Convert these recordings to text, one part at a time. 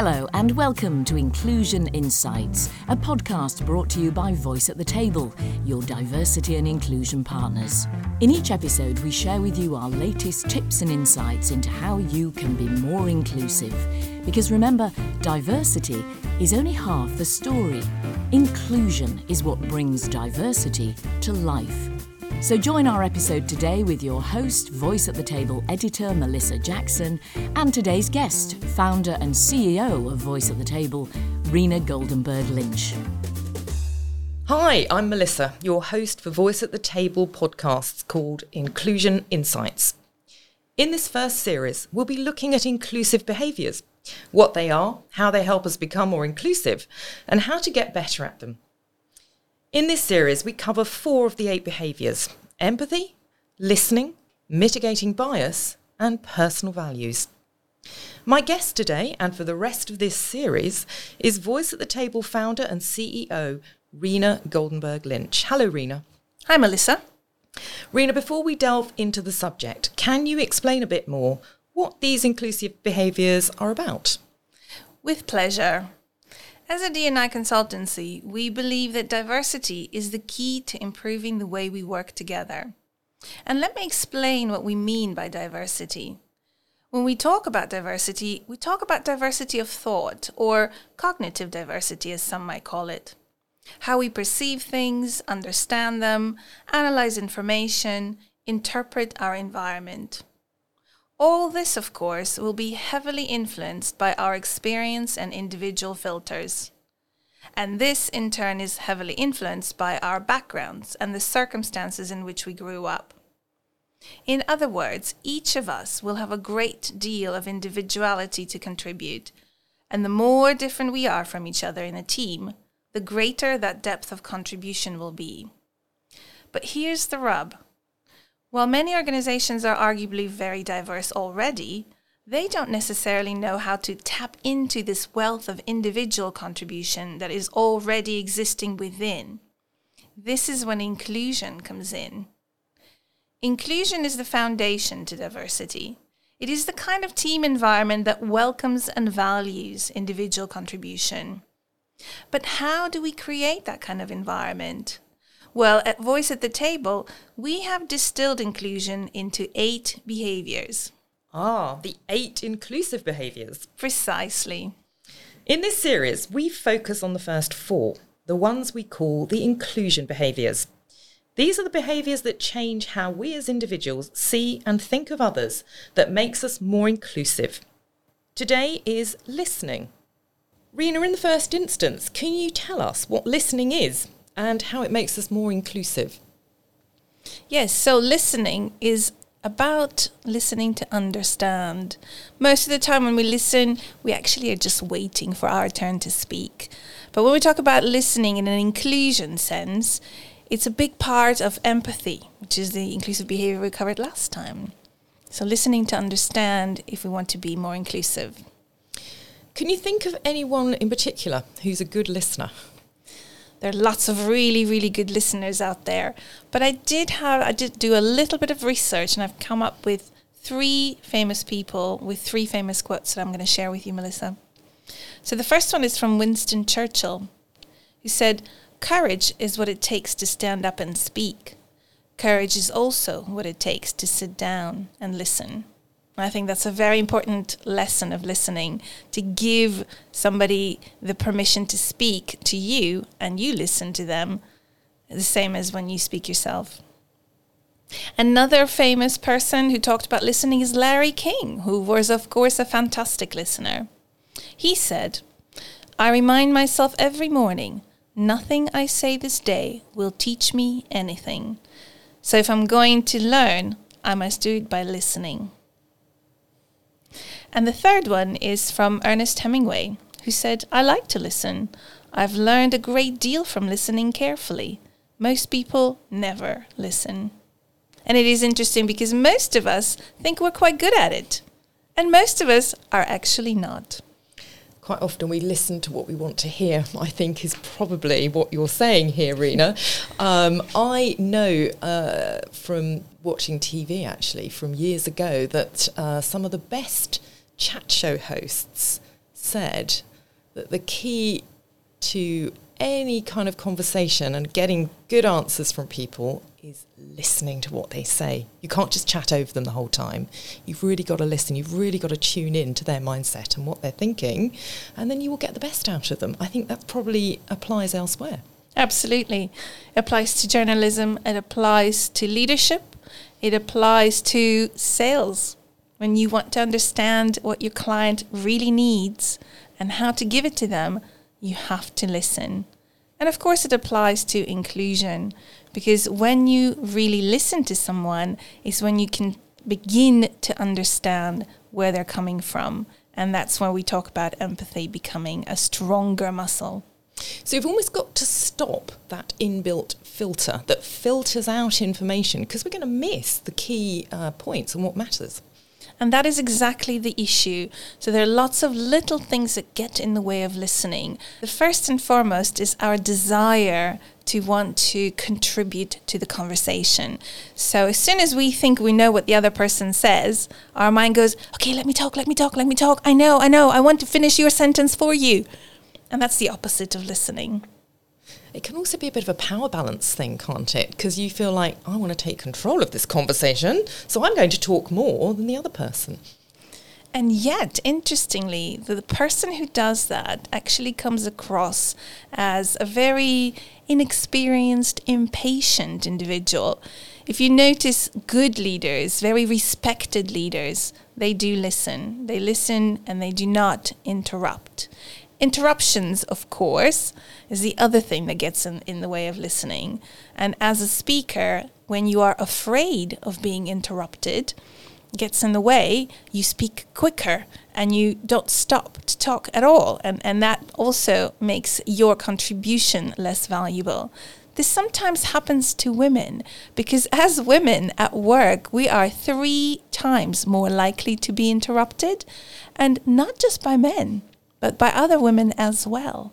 Hello, and welcome to Inclusion Insights, a podcast brought to you by Voice at the Table, your diversity and inclusion partners. In each episode, we share with you our latest tips and insights into how you can be more inclusive. Because remember, diversity is only half the story. Inclusion is what brings diversity to life. So join our episode today with your host, Voice at the Table editor Melissa Jackson, and today's guest, founder and CEO of Voice at the Table, Rina Goldenberg Lynch. Hi, I'm Melissa, your host for Voice at the Table podcasts called Inclusion Insights. In this first series, we'll be looking at inclusive behaviours, what they are, how they help us become more inclusive, and how to get better at them. In this series, we cover four of the eight behaviours empathy, listening, mitigating bias, and personal values. My guest today, and for the rest of this series, is Voice at the Table founder and CEO, Rina Goldenberg Lynch. Hello, Rina. Hi, Melissa. Rina, before we delve into the subject, can you explain a bit more what these inclusive behaviours are about? With pleasure. As a D&I consultancy, we believe that diversity is the key to improving the way we work together. And let me explain what we mean by diversity. When we talk about diversity, we talk about diversity of thought, or cognitive diversity, as some might call it. How we perceive things, understand them, analyze information, interpret our environment. All this, of course, will be heavily influenced by our experience and individual filters. And this, in turn, is heavily influenced by our backgrounds and the circumstances in which we grew up. In other words, each of us will have a great deal of individuality to contribute, and the more different we are from each other in a team, the greater that depth of contribution will be. But here's the rub while many organizations are arguably very diverse already, they don't necessarily know how to tap into this wealth of individual contribution that is already existing within. This is when inclusion comes in. Inclusion is the foundation to diversity. It is the kind of team environment that welcomes and values individual contribution. But how do we create that kind of environment? Well, at Voice at the Table, we have distilled inclusion into eight behaviors. Ah, the eight inclusive behaviors. Precisely. In this series, we focus on the first four, the ones we call the inclusion behaviors. These are the behaviors that change how we as individuals see and think of others that makes us more inclusive. Today is listening. Rina, in the first instance, can you tell us what listening is? And how it makes us more inclusive. Yes, so listening is about listening to understand. Most of the time when we listen, we actually are just waiting for our turn to speak. But when we talk about listening in an inclusion sense, it's a big part of empathy, which is the inclusive behavior we covered last time. So, listening to understand if we want to be more inclusive. Can you think of anyone in particular who's a good listener? There are lots of really, really good listeners out there. But I did have, I did do a little bit of research and I've come up with three famous people with three famous quotes that I'm going to share with you, Melissa. So the first one is from Winston Churchill, who said, Courage is what it takes to stand up and speak. Courage is also what it takes to sit down and listen. I think that's a very important lesson of listening to give somebody the permission to speak to you and you listen to them, the same as when you speak yourself. Another famous person who talked about listening is Larry King, who was, of course, a fantastic listener. He said, I remind myself every morning nothing I say this day will teach me anything. So if I'm going to learn, I must do it by listening. And the third one is from Ernest Hemingway, who said, I like to listen. I've learned a great deal from listening carefully. Most people never listen. And it is interesting because most of us think we're quite good at it. And most of us are actually not. Quite often we listen to what we want to hear, I think is probably what you're saying here, Rina. Um, I know uh, from watching TV actually from years ago that uh, some of the best chat show hosts said that the key to any kind of conversation and getting good answers from people is listening to what they say. You can't just chat over them the whole time. You've really got to listen. You've really got to tune in to their mindset and what they're thinking, and then you will get the best out of them. I think that probably applies elsewhere. Absolutely. It applies to journalism, it applies to leadership, it applies to sales. When you want to understand what your client really needs and how to give it to them, you have to listen. And of course, it applies to inclusion because when you really listen to someone, is when you can begin to understand where they're coming from. And that's why we talk about empathy becoming a stronger muscle. So you've almost got to stop that inbuilt filter that filters out information because we're going to miss the key uh, points and what matters. And that is exactly the issue. So there are lots of little things that get in the way of listening. The first and foremost is our desire to want to contribute to the conversation. So as soon as we think we know what the other person says, our mind goes, okay, let me talk, let me talk, let me talk. I know, I know, I want to finish your sentence for you. And that's the opposite of listening. It can also be a bit of a power balance thing, can't it? Because you feel like, I want to take control of this conversation, so I'm going to talk more than the other person. And yet, interestingly, the, person who does that actually comes across as a very inexperienced, impatient individual. If you notice good leaders, very respected leaders, they do listen. They listen and they do not interrupt. Interruptions, of course, is the other thing that gets in, in the way of listening. And as a speaker, when you are afraid of being interrupted, gets in the way, you speak quicker and you don't stop to talk at all. And, and that also makes your contribution less valuable. This sometimes happens to women because, as women at work, we are three times more likely to be interrupted, and not just by men but by other women as well.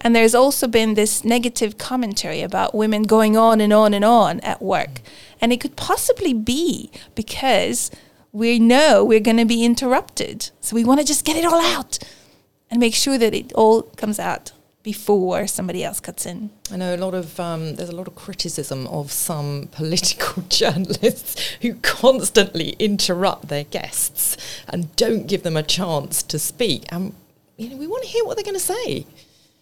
And there's also been this negative commentary about women going on and on and on at work. And it could possibly be because we know we're going to be interrupted. So we want to just get it all out and make sure that it all comes out before somebody else cuts in. I know a lot of um, there's a lot of criticism of some political journalists who constantly interrupt their guests and don't give them a chance to speak. And you know, we want to hear what they're going to say.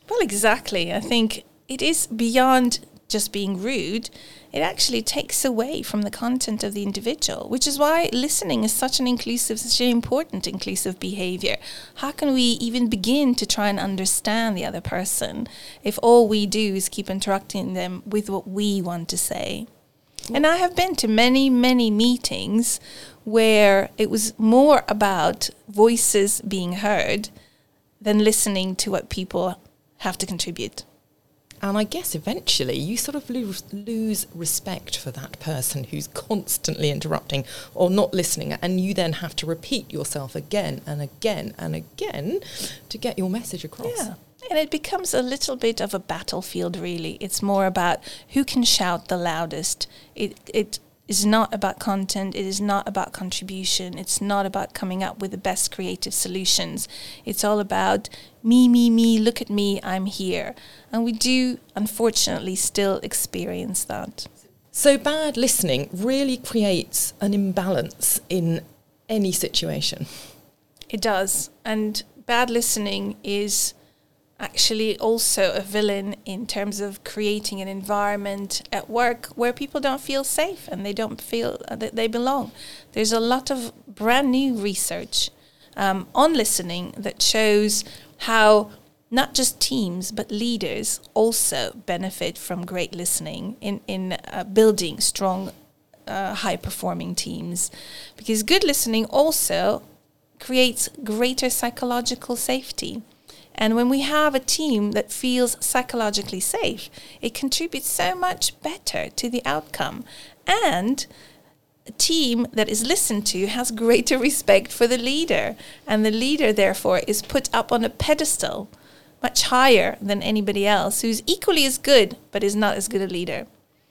Well, exactly. I think it is beyond just being rude. It actually takes away from the content of the individual, which is why listening is such an inclusive, such an important inclusive behavior. How can we even begin to try and understand the other person if all we do is keep interrupting them with what we want to say? And I have been to many, many meetings where it was more about voices being heard than listening to what people have to contribute. And I guess eventually you sort of lose, lose respect for that person who's constantly interrupting or not listening, and you then have to repeat yourself again and again and again to get your message across. Yeah. And it becomes a little bit of a battlefield, really. It's more about who can shout the loudest. It, it is not about content, it is not about contribution, it's not about coming up with the best creative solutions. It's all about me, me, me, look at me, I'm here. And we do, unfortunately, still experience that. So, bad listening really creates an imbalance in any situation. It does. And bad listening is actually also a villain in terms of creating an environment at work where people don't feel safe and they don't feel that they belong. There's a lot of brand new research um, on listening that shows how not just teams but leaders also benefit from great listening in in uh, building strong, uh, high performing teams, because good listening also creates greater psychological safety. And when we have a team that feels psychologically safe, it contributes so much better to the outcome. And a team that is listened to has greater respect for the leader. And the leader, therefore, is put up on a pedestal much higher than anybody else who's equally as good but is not as good a leader.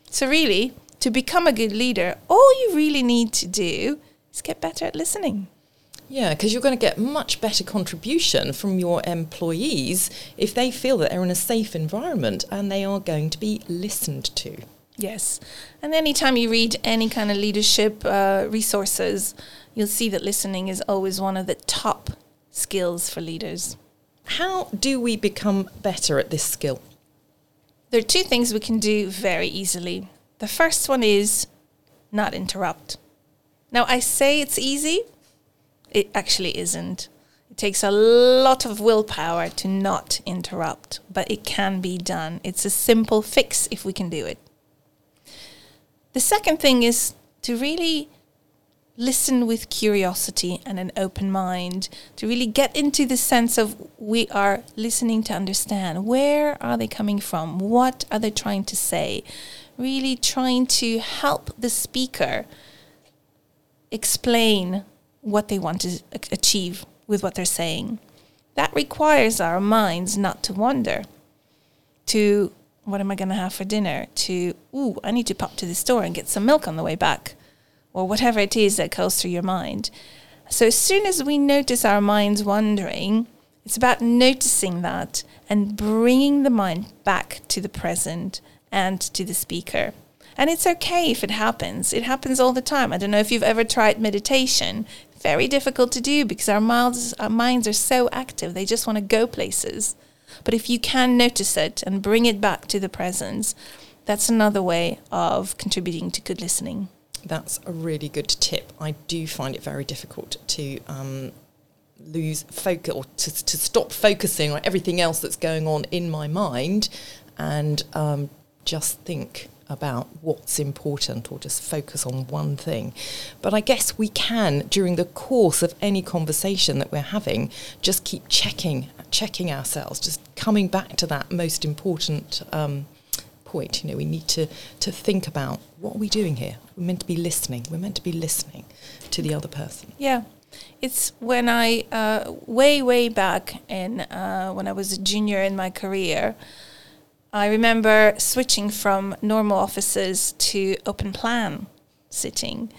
So, really, to become a good leader, all you really need to do is get better at listening. Yeah, because you're going to get much better contribution from your employees if they feel that they're in a safe environment and they are going to be listened to. Yes. And anytime you read any kind of leadership uh, resources, you'll see that listening is always one of the top skills for leaders. How do we become better at this skill? There are two things we can do very easily. The first one is not interrupt. Now, I say it's easy, it actually isn't. It takes a lot of willpower to not interrupt, but it can be done. It's a simple fix if we can do it. The second thing is to really listen with curiosity and an open mind, to really get into the sense of we are listening to understand where are they coming from? What are they trying to say? Really trying to help the speaker explain what they want to achieve with what they're saying. That requires our minds not to wander, to what am I going to have for dinner? To, ooh, I need to pop to the store and get some milk on the way back, or whatever it is that goes through your mind. So as soon as we notice our minds wandering, it's about noticing that and bringing the mind back to the present and to the speaker. And it's okay if it happens. It happens all the time. I don't know if you've ever tried meditation. Very difficult to do because our minds, our minds are so active. They just want to go places. But if you can notice it and bring it back to the presence, that's another way of contributing to good listening. That's a really good tip. I do find it very difficult to um, lose focus or to, to stop focusing on everything else that's going on in my mind and um, just think about what's important or just focus on one thing. But I guess we can, during the course of any conversation that we're having, just keep checking, checking ourselves, just coming back to that most important um, point. You know, we need to, to think about what are we doing here? We're meant to be listening. We're meant to be listening to the other person. Yeah. It's when I, uh, way, way back in, uh, when I was a junior in my career, I remember switching from normal offices to open plan sitting.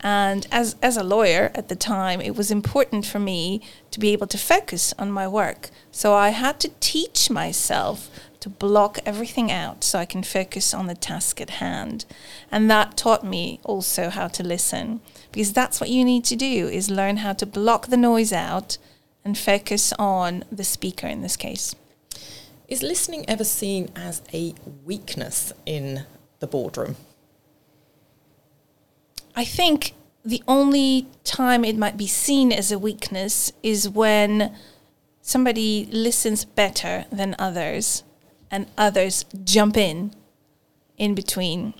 And as, as a lawyer at the time, it was important for me to be able to focus on my work. So I had to teach myself to block everything out so I can focus on the task at hand. And that taught me also how to listen because that's what you need to do is learn how to block the noise out and focus on the speaker in this case. Is listening ever seen as a weakness in the boardroom? I think the only time it might be seen as a weakness is when somebody listens better than others and others jump in in between.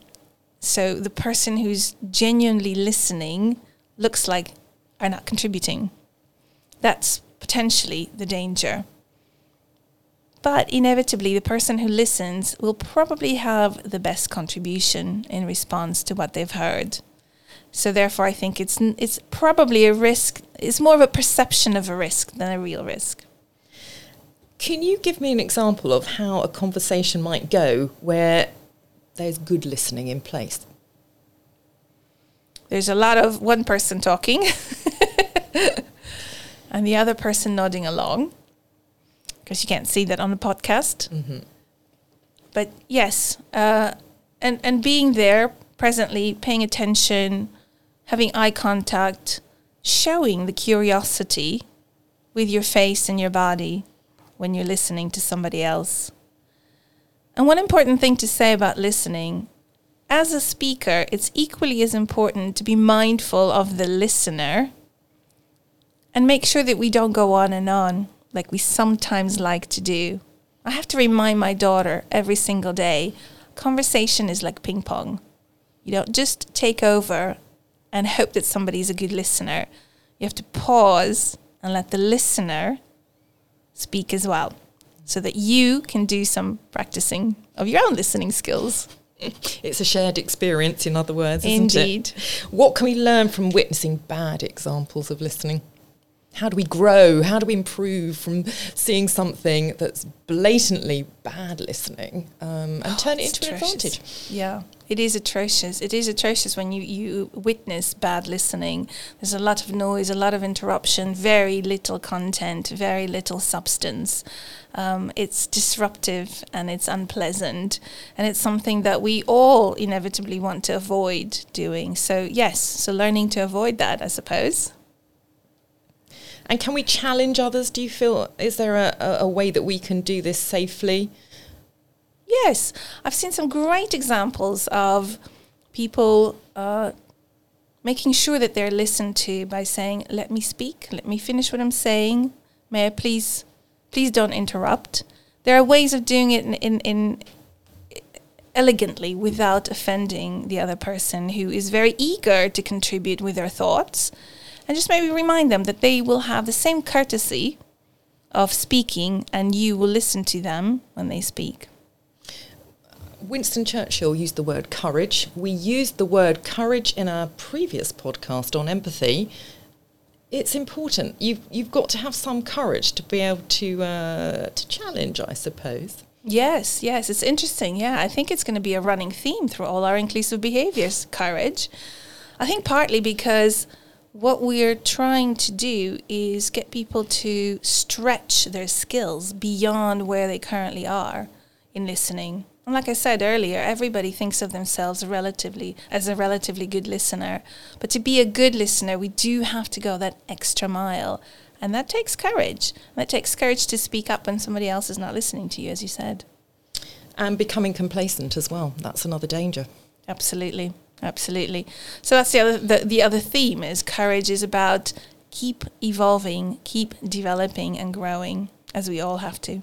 So the person who's genuinely listening looks like are not contributing. That's potentially the danger. But inevitably, the person who listens will probably have the best contribution in response to what they've heard. So therefore, I think it's it's probably a risk. It's more of a perception of a risk than a real risk. Can you give me an example of how a conversation might go where there's good listening in place? There's a lot of one person talking and the other person nodding along because you can't see that on the podcast. Mm-hmm. But yes, uh, and and being there presently, paying attention, having eye contact, showing the curiosity with your face and your body when you're listening to somebody else. And one important thing to say about listening as a speaker, it's equally as important to be mindful of the listener and make sure that we don't go on and on like we sometimes like to do. I have to remind my daughter every single day conversation is like ping pong. You don't just take over and hope that somebody's a good listener. You have to pause and let the listener speak as well so that you can do some practicing of your own listening skills. It's a shared experience, in other words, Indeed. It? What can we learn from witnessing bad examples of listening? How do we grow? How do we improve from seeing something that's blatantly bad listening um, and Oh, turn it into an advantage? Yeah, it is atrocious. It is atrocious when you, you witness bad listening. There's a lot of noise, a lot of interruption, very little content, very little substance. Um, it's disruptive and it's unpleasant, and it's something that we all inevitably want to avoid doing. So, yes, so learning to avoid that, I suppose. And can we challenge others? Do you feel, is there a, a, way that we can do this safely? Yes, I've seen some great examples of people uh, making sure that they're listened to by saying, "Let me speak. Let me finish what I'm saying. May I please, please don't interrupt." There are ways of doing it in, in, in elegantly without offending the other person who is very eager to contribute with their thoughts, and just maybe remind them that they will have the same courtesy of speaking, and you will listen to them when they speak. Winston Churchill used the word courage. We used the word courage in our previous podcast on empathy. It's important. You've you've got to have some courage to be able to uh, to challenge, I suppose. Yes, yes, it's interesting. Yeah, I think it's going to be a running theme through all our inclusive behaviors courage. I think partly because what we're trying to do is get people to stretch their skills beyond where they currently are in listening. And like I said earlier, everybody thinks of themselves relatively as a relatively good listener. But to be a good listener, we do have to go that extra mile. And that takes courage. That takes courage to speak up when somebody else is not listening to you, as you said. And becoming complacent as well. That's another danger. Absolutely. Absolutely. So that's the other the, the other theme is courage is about keep evolving, keep developing and growing as we all have to.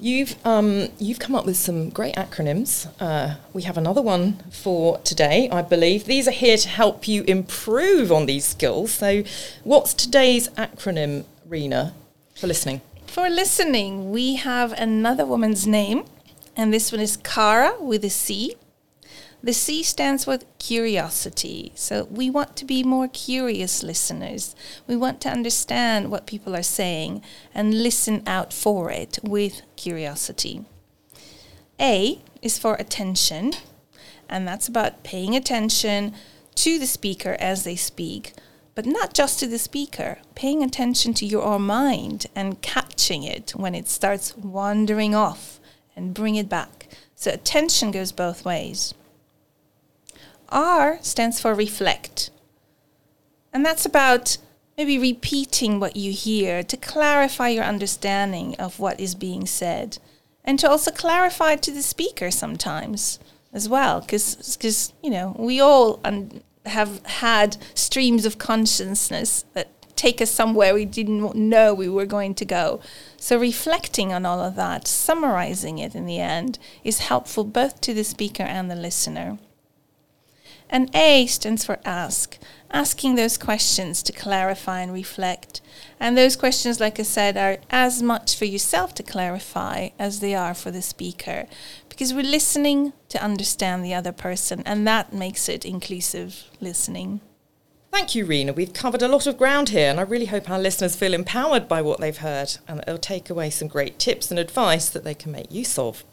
You've um, you've come up with some great acronyms. Uh, we have another one for today, I believe. These are here to help you improve on these skills. So, what's today's acronym, Rina, for listening? For listening, we have another woman's name, and this one is Cara with a C. The C stands for curiosity. So we want to be more curious listeners. We want to understand what people are saying and listen out for it with curiosity. A is for attention, and that's about paying attention to the speaker as they speak, but not just to the speaker, paying attention to your own mind and catching it when it starts wandering off and bring it back. So attention goes both ways. R stands for reflect. And that's about maybe repeating what you hear to clarify your understanding of what is being said and to also clarify to the speaker sometimes as well because you know we all un- have had streams of consciousness that take us somewhere we didn't know we were going to go so reflecting on all of that summarizing it in the end is helpful both to the speaker and the listener and A stands for ask, asking those questions to clarify and reflect. And those questions, like I said, are as much for yourself to clarify as they are for the speaker, because we're listening to understand the other person, and that makes it inclusive listening. Thank you, Rina. We've covered a lot of ground here, and I really hope our listeners feel empowered by what they've heard and that they'll take away some great tips and advice that they can make use of.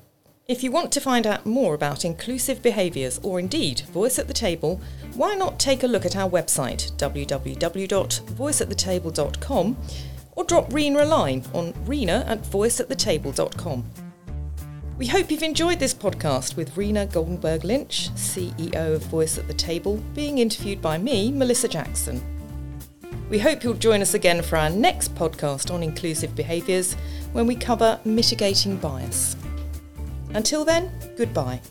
If you want to find out more about inclusive behaviours or indeed Voice at the Table, why not take a look at our website www.voiceatthetable.com or drop Rina a line on rina at voiceatthetable.com. We hope you've enjoyed this podcast with Rina Goldenberg Lynch, CEO of Voice at the Table, being interviewed by me, Melissa Jackson. We hope you'll join us again for our next podcast on inclusive behaviours when we cover mitigating bias. Until then, goodbye.